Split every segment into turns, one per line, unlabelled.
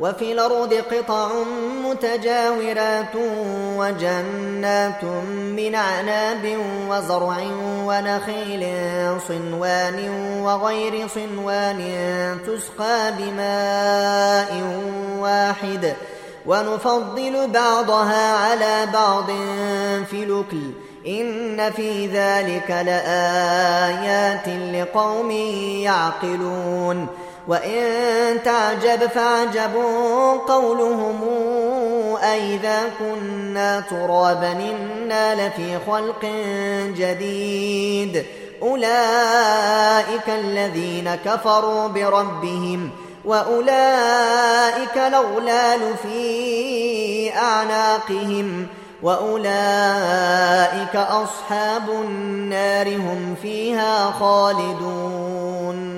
وفي الأرض قطع متجاورات وجنات من أعناب وزرع ونخيل صنوان وغير صنوان تسقى بماء واحد. ونفضل بعضها على بعض في الأكل. إن في ذلك لآيات لقوم يعقلون. وإن تعجب فعجب قولهم أئذا كنا ترابا إنا لفي خلق جديد. أولئك الذين كفروا بربهم وأولئك الأغلال في أعناقهم. وأولئك أصحاب النار هم فيها خالدون.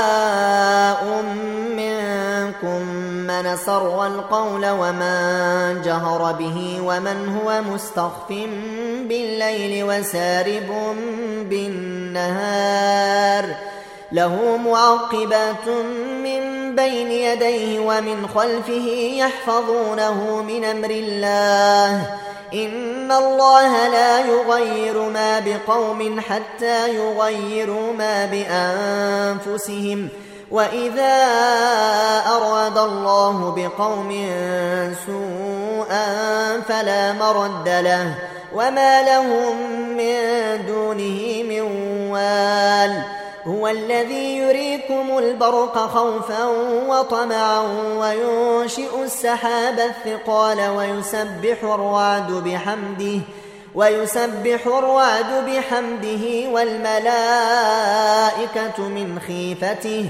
من سر القول ومن جهر به ومن هو مستخف بالليل وسارب بالنهار. له معقبات من بين يديه ومن خلفه يحفظونه من أمر الله. إن الله لا يغير ما بقوم حتى يغيروا ما بأنفسهم. واذا اراد الله بقوم سوءا فلا مرد له وما لهم من دونه من وال هو الذي يريكم البرق خوفا وطمعا وينشئ السحاب الثقال ويسبح الرعد بحمده ويسبح الرعد بحمده والملائكة من خيفته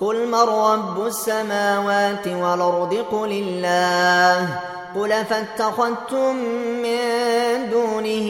قل من رب السماوات والأرض قل الله قل فاتخذتم من دونه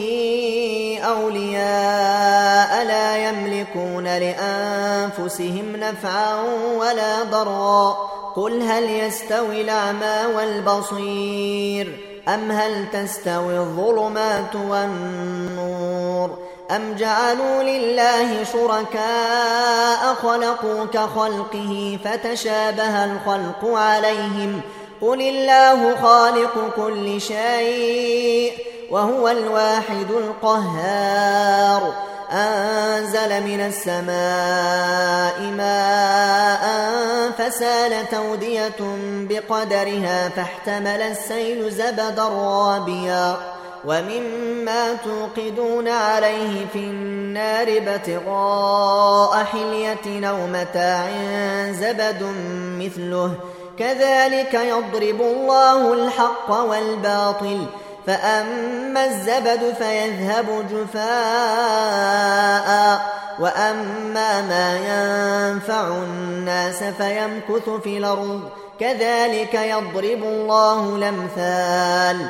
أولياء لا يملكون لأنفسهم نفعا ولا ضرا قل هل يستوي الأعمى والبصير أم هل تستوي الظلمات والنور أم جعلوا لله شركاء خلقوا كخلقه فتشابه الخلق عليهم قل الله خالق كل شيء وهو الواحد القهار أنزل من السماء ماء فسال تودية بقدرها فاحتمل السيل زبدا رابيا ومما توقدون عليه في النار ابتغاء حلية أو متاع زبد مثله. كذلك يضرب الله الحق والباطل فأما الزبد فيذهب جفاء وأما ما ينفع الناس فيمكث في الأرض. كذلك يضرب الله الأمثال.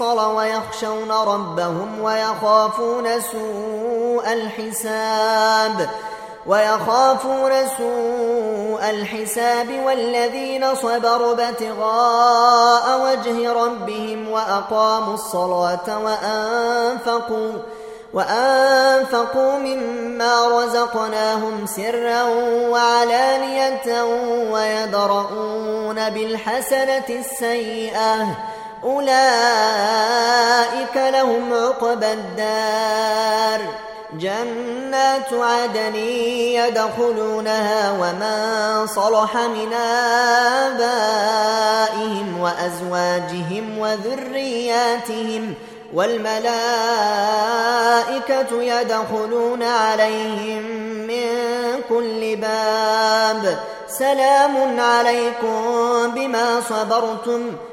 يوصل ويخشون ربهم ويخافون سوء الحساب ويخافون سوء الحساب والذين صبروا ابتغاء وجه ربهم وأقاموا الصلاة وأنفقوا وأنفقوا مما رزقناهم سرا وعلانية ويدرؤون بالحسنة السيئة أولئك لهم عقبى الدار. جنات عدن يدخلونها ومن صلح من آبائهم وأزواجهم وذرياتهم والملائكة يدخلون عليهم من كل باب. سلام عليكم بما صبرتم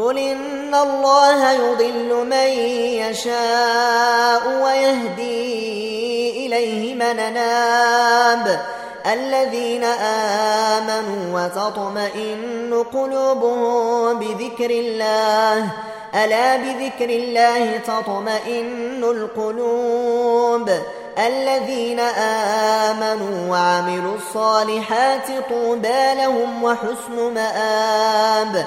قل إن الله يضل من يشاء ويهدي إليه من ناب الذين آمنوا وتطمئن قلوبهم بذكر الله ألا بذكر الله تطمئن القلوب الذين آمنوا وعملوا الصالحات طوبى لهم وحسن مآب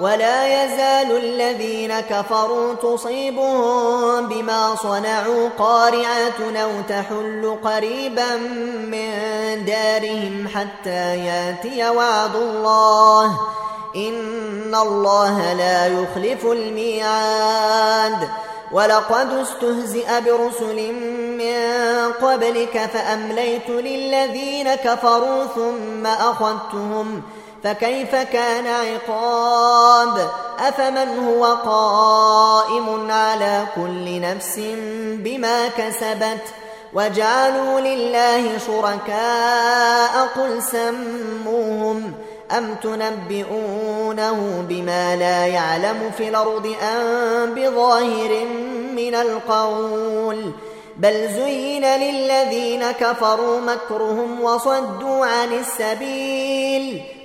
ولا يزال الذين كفروا تصيبهم بما صنعوا قارعة أو تحل قريبا من دارهم حتى يأتي وعد الله. إن الله لا يخلف الميعاد. ولقد استهزئ برسل من قبلك فأمليت للذين كفروا ثم أخذتهم فكيف كان عقاب؟ أفمن هو قائم على كل نفس بما كسبت؟ وجعلوا لله شركاء قل سموهم أم تنبئونه بما لا يعلم في الأرض أم بظاهر من القول؟ بل زين للذين كفروا مكرهم وصدوا عن السبيل.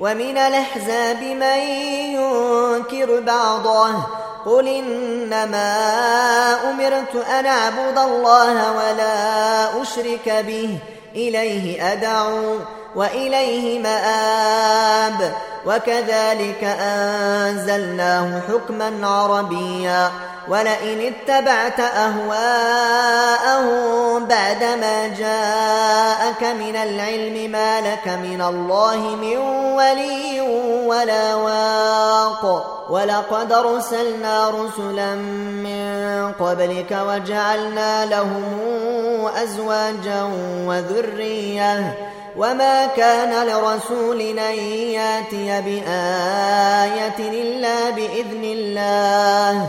ومن الأحزاب من ينكر بعضه قل إنما أمرت أن أعبد الله ولا أشرك به إليه أدعو وإليه مآب وكذلك أنزلناه حكما عربيا ولئن اتبعت أهواءهم بعدما جاءك من العلم ما لك من الله من ولي ولا واق. ولقد أرسلنا رسلا من قبلك وجعلنا لهم أزواجا وذرية. وما كان لرسول أن يأتي بآية إلا بإذن الله.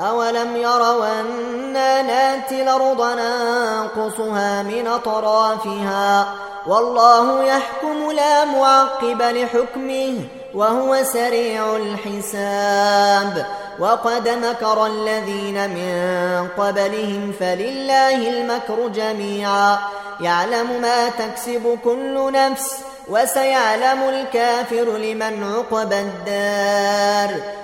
أولم يروا أنا ناتي الأرض ننقصها من أطرافها والله يحكم لا معقب لحكمه وهو سريع الحساب وقد مكر الذين من قبلهم فلله المكر جميعا يعلم ما تكسب كل نفس وسيعلم الكافر لمن عقب الدار